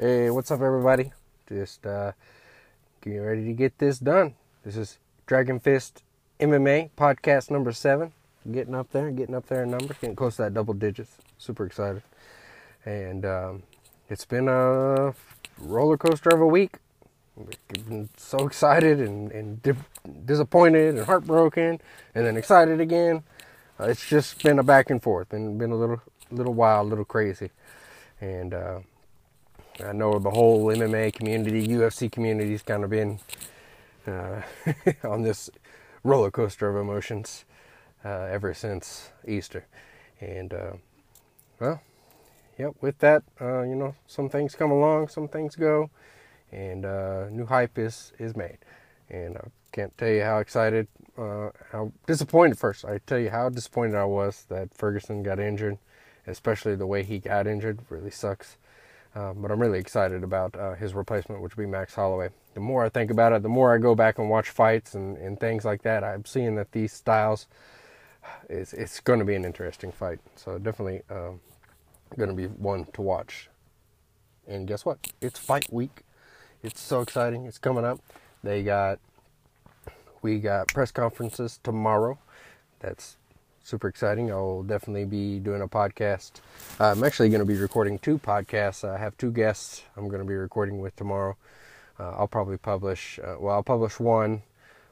Hey, what's up, everybody? Just uh, getting ready to get this done. This is Dragon Fist MMA podcast number seven. Getting up there, getting up there in numbers, getting close to that double digits. Super excited. And um, it's been a roller coaster of a week. I've been so excited and, and di- disappointed and heartbroken, and then excited again. Uh, it's just been a back and forth, been been a little little wild, a little crazy, and uh, I know the whole MMA community, UFC community community's kind of been uh, on this roller coaster of emotions uh, ever since Easter, and uh, well, yep. With that, uh, you know, some things come along, some things go, and new hype is is made, and I can't tell you how excited uh, how disappointed first. I tell you how disappointed I was that Ferguson got injured, especially the way he got injured. Really sucks. Uh, but I'm really excited about uh, his replacement, which will be Max Holloway. The more I think about it, the more I go back and watch fights and, and things like that, I'm seeing that these styles, it's, it's going to be an interesting fight. So definitely um, going to be one to watch. And guess what? It's fight week. It's so exciting. It's coming up. They got we got press conferences tomorrow. That's super exciting. I'll definitely be doing a podcast. I'm actually going to be recording two podcasts. I have two guests I'm going to be recording with tomorrow. Uh, I'll probably publish, uh, well, I'll publish one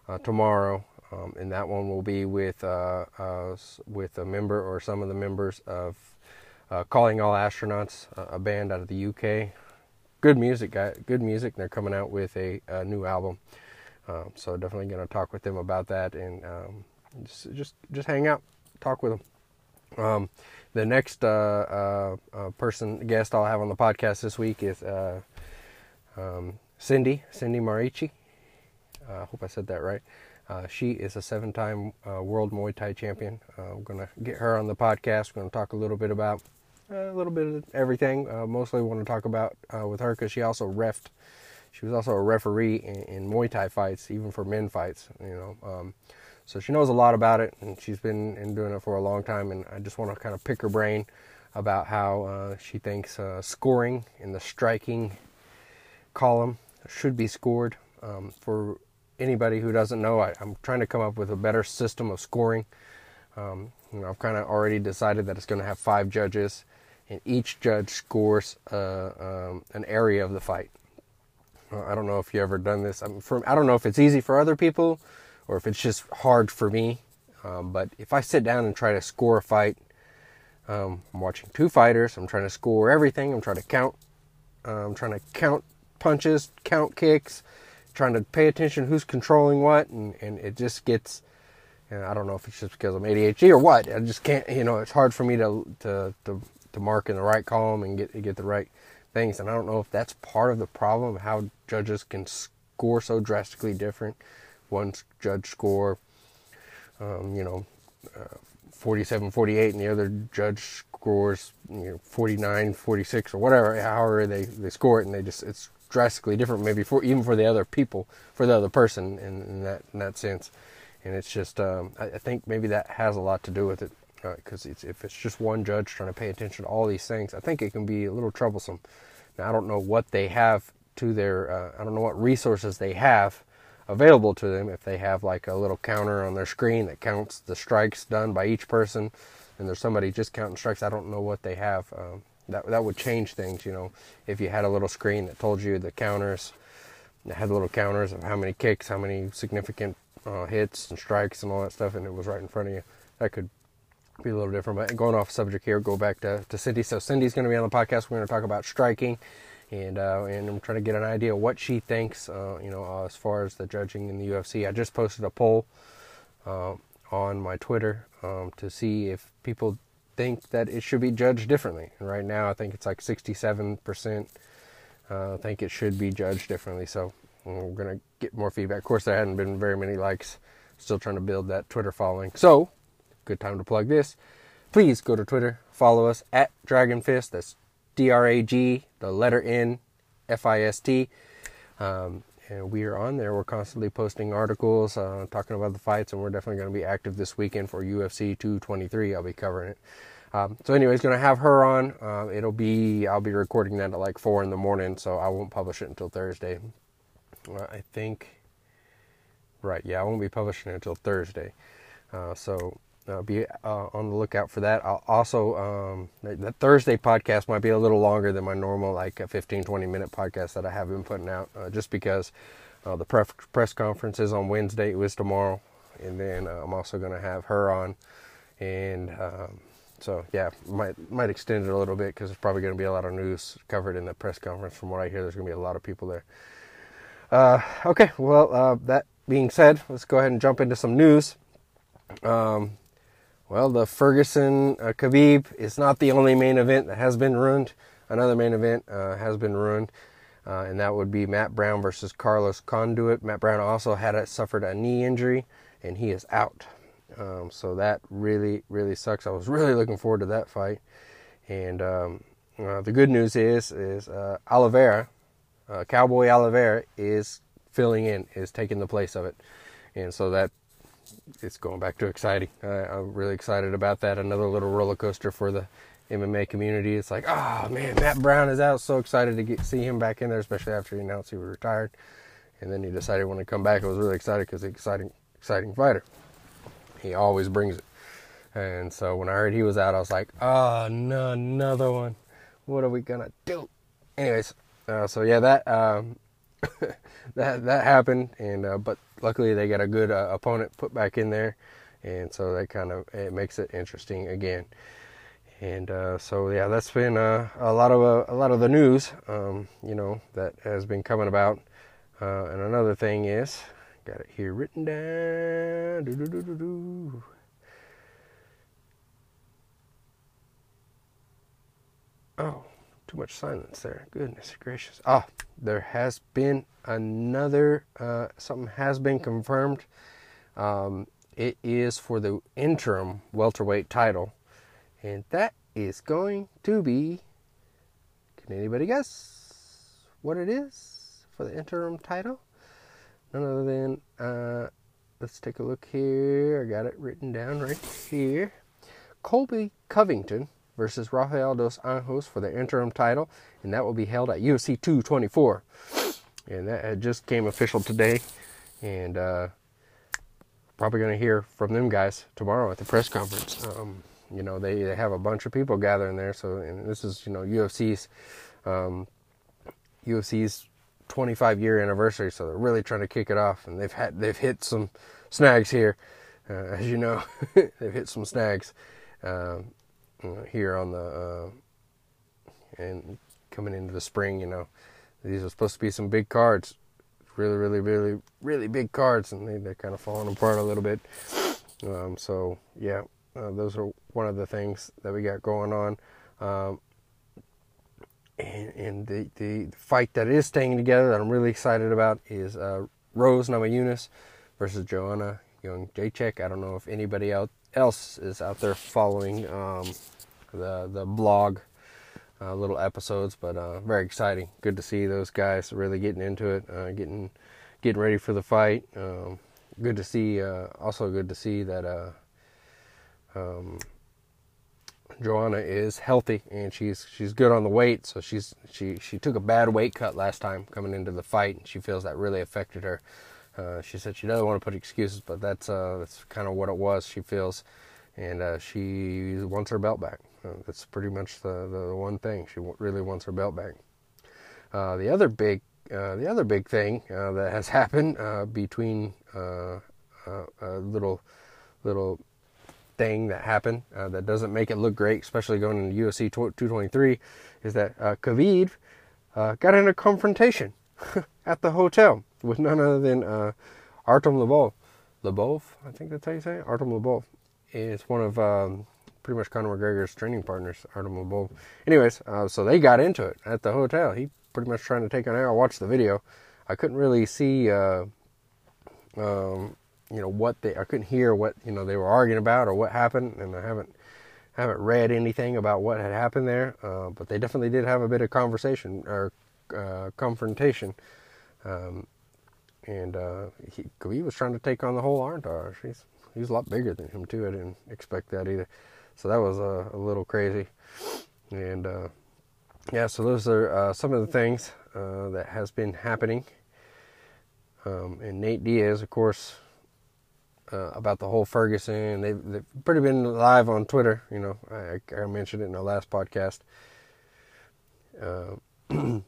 uh, tomorrow, um, and that one will be with uh, uh, with a member or some of the members of uh, Calling All Astronauts, a band out of the UK. Good music. Good music. They're coming out with a, a new album. Um, so definitely going to talk with them about that and um, just, just just hang out, talk with them. Um, the next uh, uh, uh, person guest I'll have on the podcast this week is uh, um, Cindy Cindy Marici. I uh, hope I said that right. She is a seven-time world Muay Thai champion. Going to get her on the podcast. We're to talk a little bit about a little bit of everything. mostly want to talk about with her because she also refed she was also a referee in, in Muay Thai fights, even for men fights. You know, um, so she knows a lot about it, and she's been in doing it for a long time. And I just want to kind of pick her brain about how uh, she thinks uh, scoring in the striking column should be scored. Um, for anybody who doesn't know, I, am trying to come up with a better system of scoring. Um, you know, I've kind of already decided that it's going to have five judges, and each judge scores uh, um, an area of the fight. I don't know if you ever done this. I'm from, I don't know if it's easy for other people or if it's just hard for me. Um, but if I sit down and try to score a fight, um, I'm watching two fighters. I'm trying to score everything. I'm trying to count. Uh, I'm trying to count punches, count kicks, trying to pay attention who's controlling what, and, and it just gets. Know, I don't know if it's just because I'm ADHD or what. I just can't. You know, it's hard for me to to to, to mark in the right column and get get the right things. And I don't know if that's part of the problem, how judges can score so drastically different. One judge score, um, you know, uh, 47 48, and the other judge scores, you know, 49 46 or whatever, however they, they score it, and they just, it's drastically different, maybe for even for the other people, for the other person in, in that in that sense. And it's just, um, I, I think maybe that has a lot to do with it because it's, if it's just one judge trying to pay attention to all these things, I think it can be a little troublesome. Now, I don't know what they have to their, uh, I don't know what resources they have available to them. If they have like a little counter on their screen that counts the strikes done by each person, and there's somebody just counting strikes, I don't know what they have. Um, that that would change things, you know. If you had a little screen that told you the counters, had little counters of how many kicks, how many significant uh, hits and strikes and all that stuff, and it was right in front of you, that could be a little different. But going off subject here, go back to, to Cindy. So Cindy's going to be on the podcast. We're going to talk about striking, and uh, and I'm trying to get an idea what she thinks. Uh, you know, as far as the judging in the UFC. I just posted a poll uh, on my Twitter um, to see if people think that it should be judged differently. And right now, I think it's like 67%. Uh, think it should be judged differently. So we're to get more feedback. Of course, there hadn't been very many likes. Still trying to build that Twitter following. So good time to plug this. Please go to Twitter, follow us at Dragon Fist. That's D R A G, the letter N, F I S T. Um, and we are on there. We're constantly posting articles, uh, talking about the fights, and we're definitely going to be active this weekend for UFC 223. I'll be covering it. Um, so, anyways, gonna have her on. Uh, it'll be I'll be recording that at like four in the morning, so I won't publish it until Thursday. I think. Right, yeah, I won't be publishing it until Thursday. Uh, so uh, be uh, on the lookout for that. I'll also, um, the Thursday podcast might be a little longer than my normal, like a 15, 20 minute podcast that I have been putting out, uh, just because uh, the press, press conference is on Wednesday, it was tomorrow. And then uh, I'm also going to have her on. And um, so, yeah, might, might extend it a little bit because there's probably going to be a lot of news covered in the press conference. From what I hear, there's going to be a lot of people there. Uh, okay, well, that being said, let's go ahead and jump into some news. Um, well, the Ferguson uh, Khabib is not the only main event that has been ruined. Another main event uh, has been ruined, uh, and that would be Matt Brown versus Carlos Condit. Matt Brown also had a, suffered a knee injury, and he is out. Um, so that really, really sucks. I was really looking forward to that fight. And um, uh, the good news is, is uh, Oliveira, uh, Cowboy Oliveira, is filling in, is taking the place of it, and so that it's going back to exciting. I'm really excited about that. Another little roller coaster for the MMA community. It's like, oh man, Matt Brown is out. So excited to get see him back in there, especially after he announced he was retired. And then he decided when to come back. I was really excited because he's exciting, exciting fighter. He always brings it. And so when I heard he was out, I was like, oh no, another one. What are we gonna do? Anyways, uh, so yeah, that um, that that happened, and uh, but luckily they got a good uh, opponent put back in there, and so that kind of it makes it interesting again. And uh, so yeah, that's been uh, a lot of uh, a lot of the news, um, you know, that has been coming about. Uh, and another thing is, got it here written down. Oh, too much silence there. Goodness gracious. Ah, there has been another, uh, something has been confirmed. Um, it is for the interim welterweight title. And that is going to be, can anybody guess what it is for the interim title? None other than, uh, let's take a look here. I got it written down right here. Colby Covington versus Rafael dos Anjos for the interim title, and that will be held at UFC 224. And that just came official today, and uh, probably going to hear from them guys tomorrow at the press conference. Um, you know, they, they have a bunch of people gathering there, so and this is you know UFC's um, UFC's 25 year anniversary, so they're really trying to kick it off, and they've had they've hit some snags here, uh, as you know, they've hit some snags. Um, here on the uh, and coming into the spring, you know, these are supposed to be some big cards, really, really, really, really big cards, and they, they're kind of falling apart a little bit. Um, so yeah, uh, those are one of the things that we got going on. Um, and, and the, the fight that is staying together that I'm really excited about is uh, Rose Namajunas versus Joanna Jędrzejczyk. I don't know if anybody out else is out there following um, the the blog uh, little episodes, but uh, very exciting. Good to see those guys really getting into it, uh, getting getting ready for the fight. Um, good to see. Uh, also good to see that uh, um, Joanna is healthy and she's she's good on the weight. So she's she she took a bad weight cut last time coming into the fight, and she feels that really affected her. Uh, she said she doesn't want to put excuses, but that's uh, that's kind of what it was. She feels, and uh, she wants her belt back. Uh, that's pretty much the, the one thing she really wants her belt back. Uh, the other big uh, the other big thing that has happened between a little little thing that happened that doesn't make it look great, especially going into UFC 223, is that uh, Khabib got in a confrontation at the hotel with none other than uh, Artem Lobov. Lobov, I think that's how you say it. Artem Lobov is one of um, pretty much Conor McGregor's training partners, Artem Lobov. Anyways, uh, so they got into it at the hotel. He pretty much trying to take on. I watched the video. I couldn't really see, uh, um, you know, what they. I couldn't hear what you know they were arguing about or what happened, and I haven't haven't read anything about what had happened there. Uh, but they definitely did have a bit of conversation or uh, confrontation. Um, and uh, he, was trying to take on the whole Arntar. He's he's a lot bigger than him too. I didn't expect that either. So that was a, a little crazy. And uh, yeah, so those are uh, some of the things uh, that has been happening. Um, and Nate Diaz, of course, uh, about the whole Ferguson. They've, they've pretty been live on Twitter. You know, I, I mentioned it in the last podcast. Uh,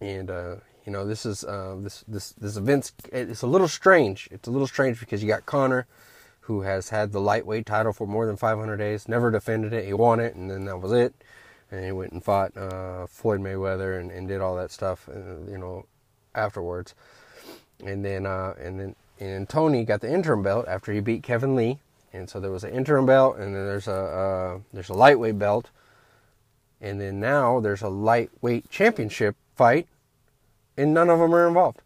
and uh, you know, this is uh, this this this event's it's a little strange. It's a little strange because you got Conor, who has had the lightweight title for more than 500 days, never defended it. He won it, and then that was it. And he went and fought uh, Floyd Mayweather and, and, did all that stuff, uh, you know, afterwards. And then and then and Tony got the interim belt after he beat Kevin Lee, and so there was an interim belt, and then there's a uh, there's a lightweight belt, and then now there's a lightweight championship fight, and none of them are involved.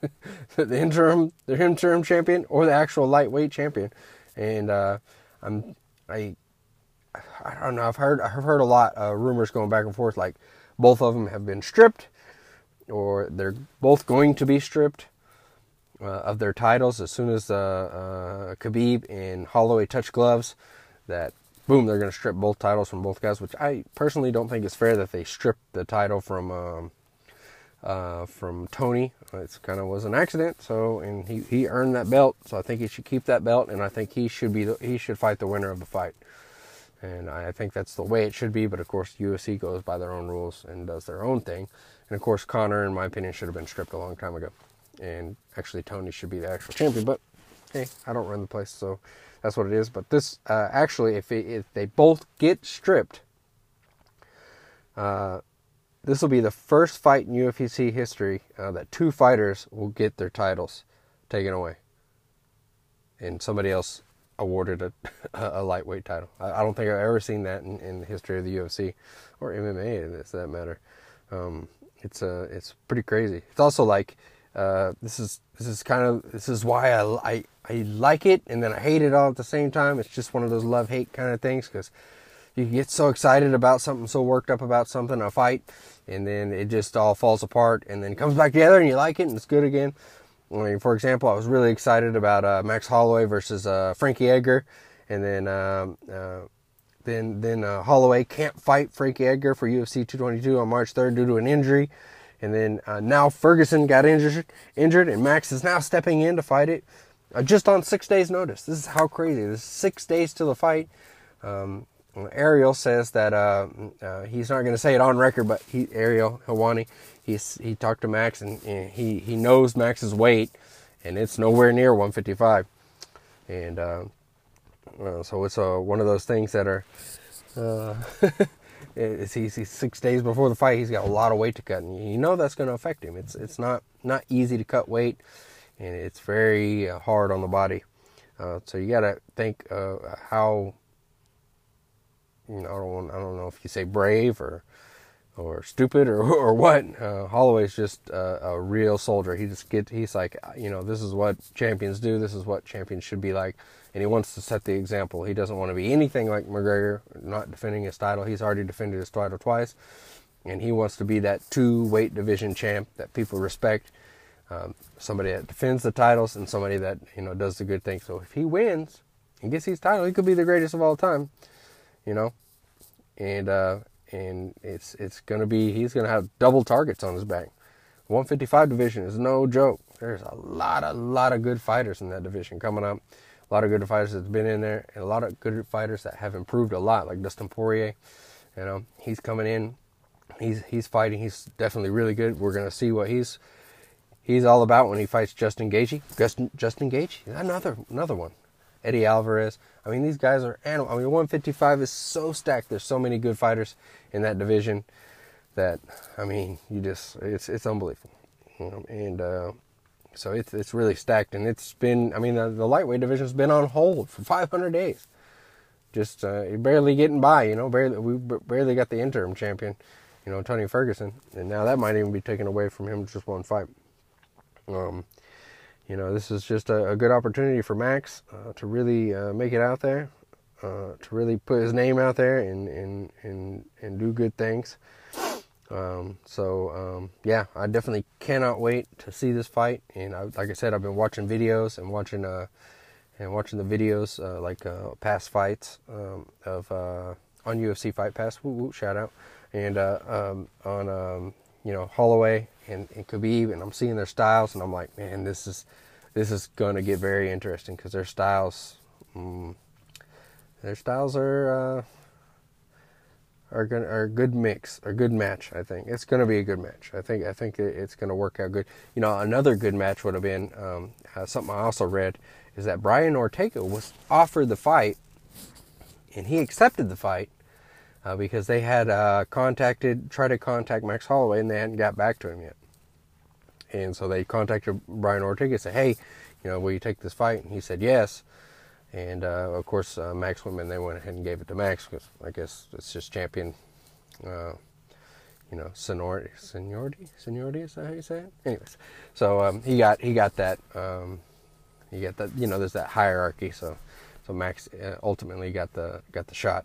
the interim, the interim champion, or the actual lightweight champion, and uh, I'm I I don't know. I've heard I've heard a lot of rumors going back and forth, like both of them have been stripped, or they're both going to be stripped uh, of their titles as soon as uh, uh, Khabib and Holloway touch gloves. That boom, they're going to strip both titles from both guys, which I personally don't think is fair that they strip the title from um, uh, from Tony. It kind of was an accident, so and he, he earned that belt, so I think he should keep that belt, and I think he should be the, he should fight the winner of the fight, and I think that's the way it should be. But of course, UFC goes by their own rules and does their own thing, and of course, Conor, in my opinion, should have been stripped a long time ago and actually Tony should be the actual champion. But hey, I don't run the place, so that's what it is. But this uh, actually, if it, if they both get stripped, uh, this will be the first fight in UFC history uh, that two fighters will get their titles taken away, and somebody else awarded a, a lightweight title. I, I, don't think I've ever seen that in, in the history of the UFC or MMA, for that matter. Um, it's uh, it's pretty crazy. It's also like uh, this is this is kind of this is why I, I I like it and then I hate it all at the same time. It's just one of those love hate kind of things because you get so excited about something, so worked up about something, a fight, and then it just all falls apart and then comes back together and you like it and it's good again. I mean, for example, I was really excited about uh, Max Holloway versus uh, Frankie Edgar, and then um, uh, then then uh, Holloway can't fight Frankie Edgar for UFC 222 on March 3rd due to an injury. And then uh, now Ferguson got injured, injured, and Max is now stepping in to fight it, uh, just on six days' notice. This is how crazy. This is six days to the fight. Um, Ariel says that uh, uh he's not going to say it on record, but he, Ariel Helwani, he's he talked to Max and, he he knows Max's weight, and it's nowhere near 155, and uh, so it's uh, one of those things that are. It's, he's, he's, six days before the fight. He's got a lot of weight to cut, and you know that's going to affect him. It's it's not not easy to cut weight, and it's very uh, hard on the body. Uh, so you got to think uh, how you know I don't I don't know if you say brave or or stupid or or what. Uh, Holloway's just a, a real soldier. He just get he's like you know this is what champions do. This is what champions should be like and he wants to set the example. He doesn't want to be anything like McGregor, not defending his title. He's already defended his title twice, and he wants to be that two weight division champ that people respect. Um, somebody that defends the titles and somebody that you know does the good thing. So if he wins and gets his title, he could be the greatest of all time. You know, and uh, and it's it's gonna be he's gonna have double targets on his back. 155 division is no joke. There's a lot, a lot of good fighters in that division coming up a lot of good fighters that's been in there, and a lot of good fighters that have improved a lot, like Dustin Poirier. You know, he's coming in, he's he's fighting. He's definitely really good. We're gonna see what he's he's all about when he fights Justin Gaethje. Justin Justin Gaethje, another another one. Eddie Alvarez. I mean, these guys are animal. I mean, 155 is so stacked. There's so many good fighters in that division that I mean, you just it's it's unbelievable. And uh, so it's it's really stacked, and it's been. I mean, the, the lightweight division's been on hold for 500 days, just uh, barely getting by. You know, barely we barely got the interim champion, you know, Tony Ferguson, and now that might even be taken away from him just one fight. Um, you know, this is just a, a good opportunity for Max uh, to really uh, make it out there, uh, to really put his name out there and and and and do good things. Um, so um, yeah, I definitely cannot wait to see this fight. And I, like I said, I've been watching videos and watching uh, and watching the videos uh, like uh, past fights um, of uh, on UFC Fight Pass. Woo, shout out and um, on um, you know Holloway and, and Khabib, and I'm seeing their styles, and I'm like, man, this is this is going to get very interesting because their styles, mm, their styles are uh, are going are a good mix, a good match. I think it's going to be a good match. I think I think it's going to work out good. You know, another good match would have been um, uh, something I also read is that Brian Ortega was offered the fight, and he accepted the fight uh, because they had uh, contacted, tried to contact Max Holloway, and they hadn't got back to him yet. And so they contacted Brian Ortega and said, "Hey, you know, will you take this fight?" And he said yes. And uh, of course, uh, Max went and they went ahead and gave it to Max because I guess it's just champion, uh, you know, seniority, seniority, seniority. Is that how you say it? Anyways, so um, he got he got that. Um, he got that. You know, there's that hierarchy. So so Max uh, ultimately got the got the shot.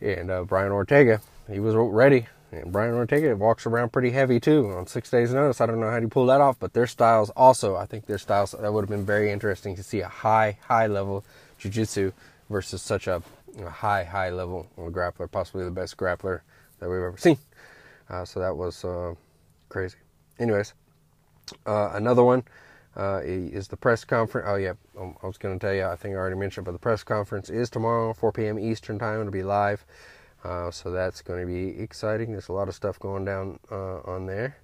And uh, Brian Ortega, he was ready. And Brian Ortega walks around pretty heavy too on six days' notice. I don't know how he pulled that off, but their styles also, I think their styles, that would have been very interesting to see a high, high level jiu jitsu versus such a, a, high, high level grappler, possibly the best grappler that we've ever seen. Uh, so that was uh, crazy. Anyways, uh, another one uh, is the press conference. Oh, yeah, um, I was going to tell you, I think I already mentioned, but the press conference is tomorrow, 4 p.m. Eastern Time. It'll be live. Uh, so that's going to be exciting. There's a lot of stuff going down uh, on there.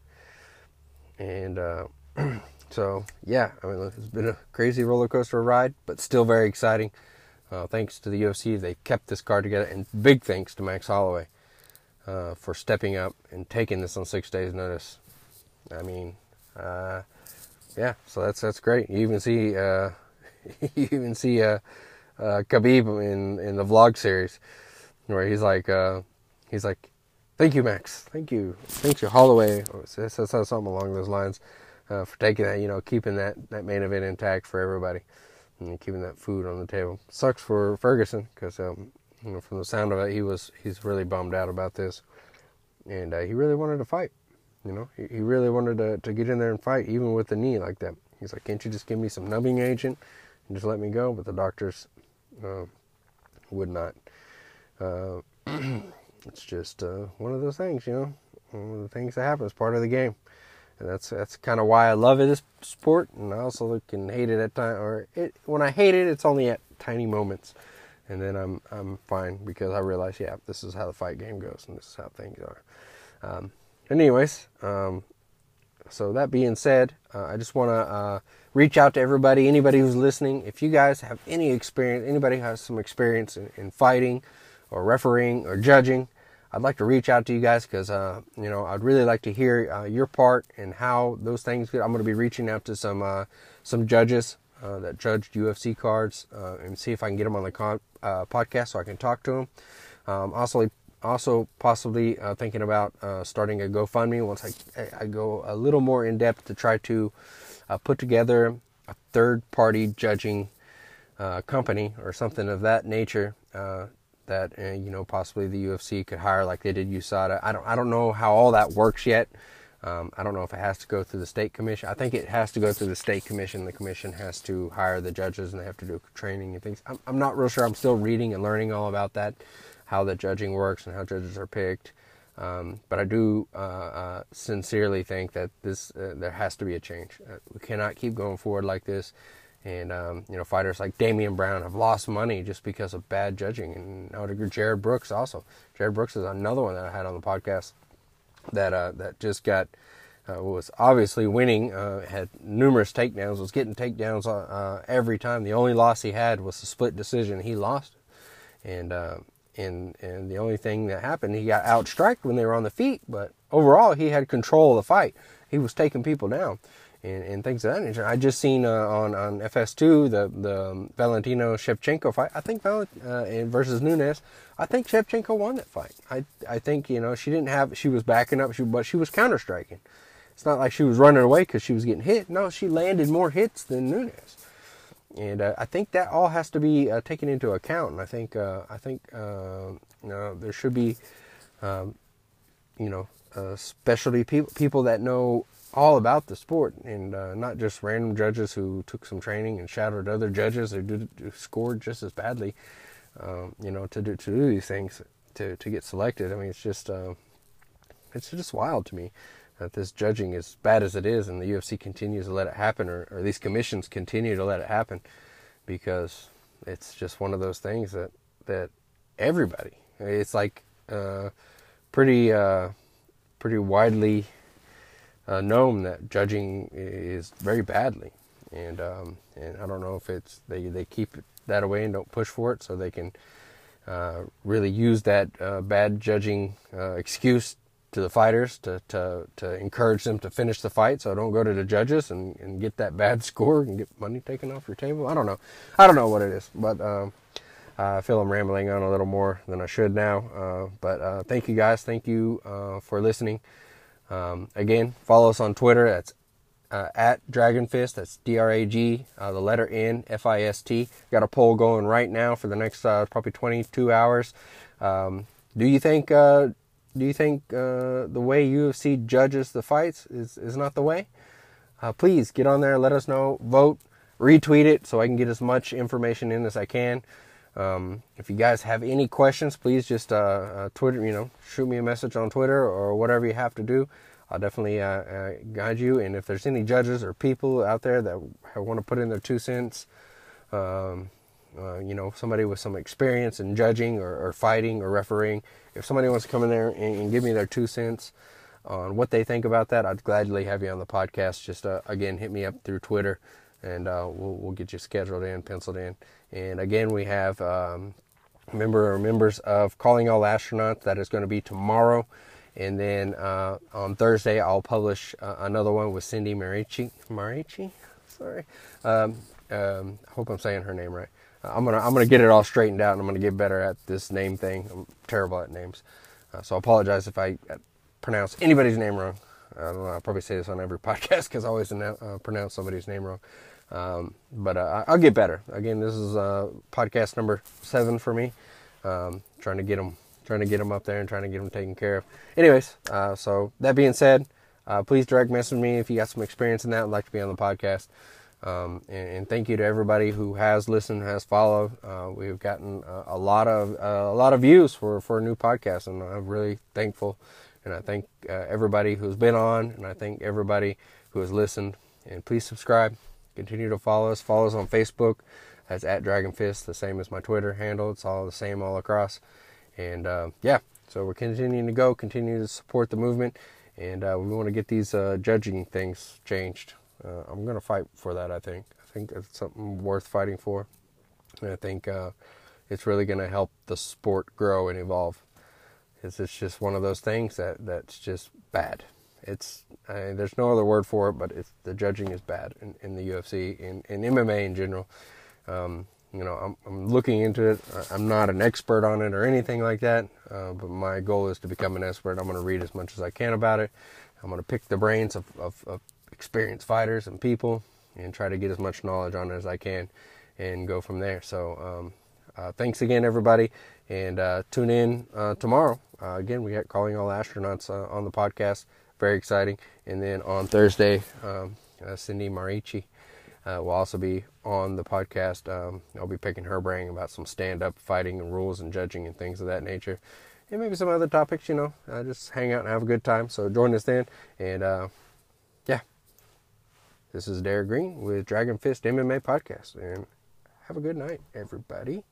And uh, so, yeah, I mean, it's been a crazy roller coaster ride, but still very exciting. Uh, thanks to the UFC, they kept this card together, and big thanks to Max Holloway uh, for stepping up and taking this on six days' notice. I mean, yeah, so that's that's great. You even see uh, you even see uh, uh, Khabib in in the vlog series where he's like uh, he's like, "Thank you, Max. Thank you, thank you, Holloway." Says something along those lines uh, for taking that, you know, keeping that that main event intact for everybody and keeping that food on the table. Sucks for Ferguson because um, you know from the sound of it, he was he's really bummed out about this, and uh, he really wanted to fight. You know, he, he really wanted to, to get in there and fight, even with the knee like that. He's like, can't you just give me some numbing agent and just let me go? But the doctors uh, would not. Uh, it's just uh, one of those things, you know, one of the things that happen. It's part of the game. And that's that's kind of why I love this sport, and I also can hate it at times. Or it, when I hate it, it's only at tiny moments, and then I'm I'm fine because I realize, yeah, this is how the fight game goes, and this is how things are. Um, anyways, um, so that being said, uh, I just want to uh, reach out to everybody, anybody who's listening. If you guys have any experience, anybody has some experience in, in fighting or refereeing or judging, I'd like to reach out to you guys because uh, you know I'd really like to hear uh, your part and how those things. Get I'm going to be reaching out to some uh, some judges uh, that judged UFC cards and see if I can get them on the con- podcast so I can talk to them. Um, also, also possibly uh, thinking about uh, starting a GoFundMe once I, I go a little more in depth to try to uh, put together a third party judging uh, company or something of that nature uh, that uh, you know possibly the UFC could hire like they did USADA. I don't I don't know how all that works yet. Um, I don't know if it has to go through the state commission. I think it has to go through the state commission. The commission has to hire the judges and they have to do training and things. I'm, I'm not real sure. I'm still reading and learning all about that how the judging works and how judges are picked. Um, but I do uh, uh, sincerely think that this uh, there has to be a change. Uh, we cannot keep going forward like this. And um, you know, fighters like Damien Brown have lost money just because of bad judging, and I would agree. Jarred Brooks also. Jarred Brooks is another one that I had on the podcast that uh, that just got uh, was obviously winning, had numerous takedowns, was getting takedowns every time. The only loss he had was a split decision. He lost, and and and the only thing that happened, he got outstriked when they were on the feet, but overall he had control of the fight. He was taking people down and, and things of that nature. I just seen uh, on on FS2 the the um, Valentina Shevchenko fight. I think Valent, uh, versus Nunes. I think Shevchenko won that fight. I I think you know she didn't have she was backing up, she, but she was counter striking. It's not like she was running away because she was getting hit. No, she landed more hits than Nunes and uh, I think that all has to be uh, taken into account. And I think uh, I think uh, you know there should be um, you know uh, specialty people people that know all about the sport and uh, not just random judges who took some training and shadowed other judges who, did, scored just as badly. Um, you know, to do to do these things to to get selected. I mean, it's just uh, it's just wild to me that this judging, as bad as it is, and the UFC continues to let it happen, or, or these commissions continue to let it happen, because it's just one of those things that that everybody. It's like uh, pretty uh, pretty widely uh, known that judging is very badly, and um, and I don't know if it's they they keep that away and don't push for it so they can uh, really use that uh, bad judging uh, excuse to the fighters to, to, to encourage them to finish the fight so don't go to the judges and, and get that bad score and get money taken off your table. I don't know. I don't know what it is, but um, I feel I'm rambling on a little more than I should now. Uh, but uh, thank you guys. Thank you for listening. Um, again, follow us on Twitter. That's uh, at Dragon Fist. That's D R A G, uh, the letter N, F I S T. Got a poll going right now for the next uh, probably 22 hours. Um, do you think do you think uh, the way UFC judges the fights is, is not the way? Uh, please get on there, let us know, vote, retweet it so I can get as much information in as I can. Um, if you guys have any questions, please just uh, uh Twitter, you know, shoot me a message on Twitter or whatever you have to do. I'll definitely uh, uh, guide you. And if there's any judges or people out there that want to put in their two cents, um, uh, you know, somebody with some experience in judging or, or, fighting or refereeing, if somebody wants to come in there and, and, give me their two cents on what they think about that, I'd gladly have you on the podcast. Just uh, again, hit me up through Twitter, and uh, we'll we'll get you scheduled in, penciled in. And again, we have um, member or members of Calling All Astronauts. That is going to be tomorrow. And then uh, on Thursday, I'll publish uh, another one with Cindy Marici. Marici? Sorry. Um, um, I hope I'm saying her name right. I'm gonna I'm gonna get it all straightened out, and I'm gonna get better at this name thing. I'm terrible at names, uh, so I apologize if I uh, pronounce anybody's name wrong. I don't know. I probably say this on every podcast because I always uh, pronounce somebody's name wrong. Um, but uh, I'll get better. Again, this is uh, podcast number seven for me. Um, trying to get them, trying to get them up there and trying to get them taken care of. Anyways, uh, so that being said, please direct message me if you got some experience in that. I'd like to be on the podcast. Um, and, and, thank you to everybody who has listened, has followed. Uh, we've gotten a, a lot of uh, a lot of views for for a new podcast, and I'm really thankful. And I thank uh, everybody who's been on, and I thank everybody who has listened. And please subscribe, continue to follow us. Follow us on Facebook. That's at Dragon Fist, the same as my Twitter handle. It's all the same all across. And uh, yeah, so we're continuing to go, continue to support the movement, and uh, we want to get these uh, judging things changed. Uh, I'm going to fight for that, I think. I think it's something worth fighting for. And I think uh, it's really going to help the sport grow and evolve. It's, it's just one of those things that, that's just bad. It's I there's no other word for it, but the judging is bad in, in the UFC and in, in MMA in general. Um, you know, I'm, I'm, looking into it. I'm not an expert on it or anything like that, uh, but my goal is to become an expert. I'm going to read as much as I can about it. I'm going to pick the brains of, of, of experienced fighters and people and try to get as much knowledge on it as I can and go from there. So, um, uh, thanks again, everybody, and uh, tune in uh, tomorrow. Uh, again, we got Calling All Astronauts uh, on the podcast. Very exciting. And then on Thursday, um, uh, Cindy Marici will also be on the podcast. Um, I'll be picking her brain about some stand up fighting and rules and judging and things of that nature. And maybe some other topics, you know, just hang out and have a good time. So join us then. And yeah, this is Derek Green with Dragon Fist MMA Podcast, and have a good night, everybody.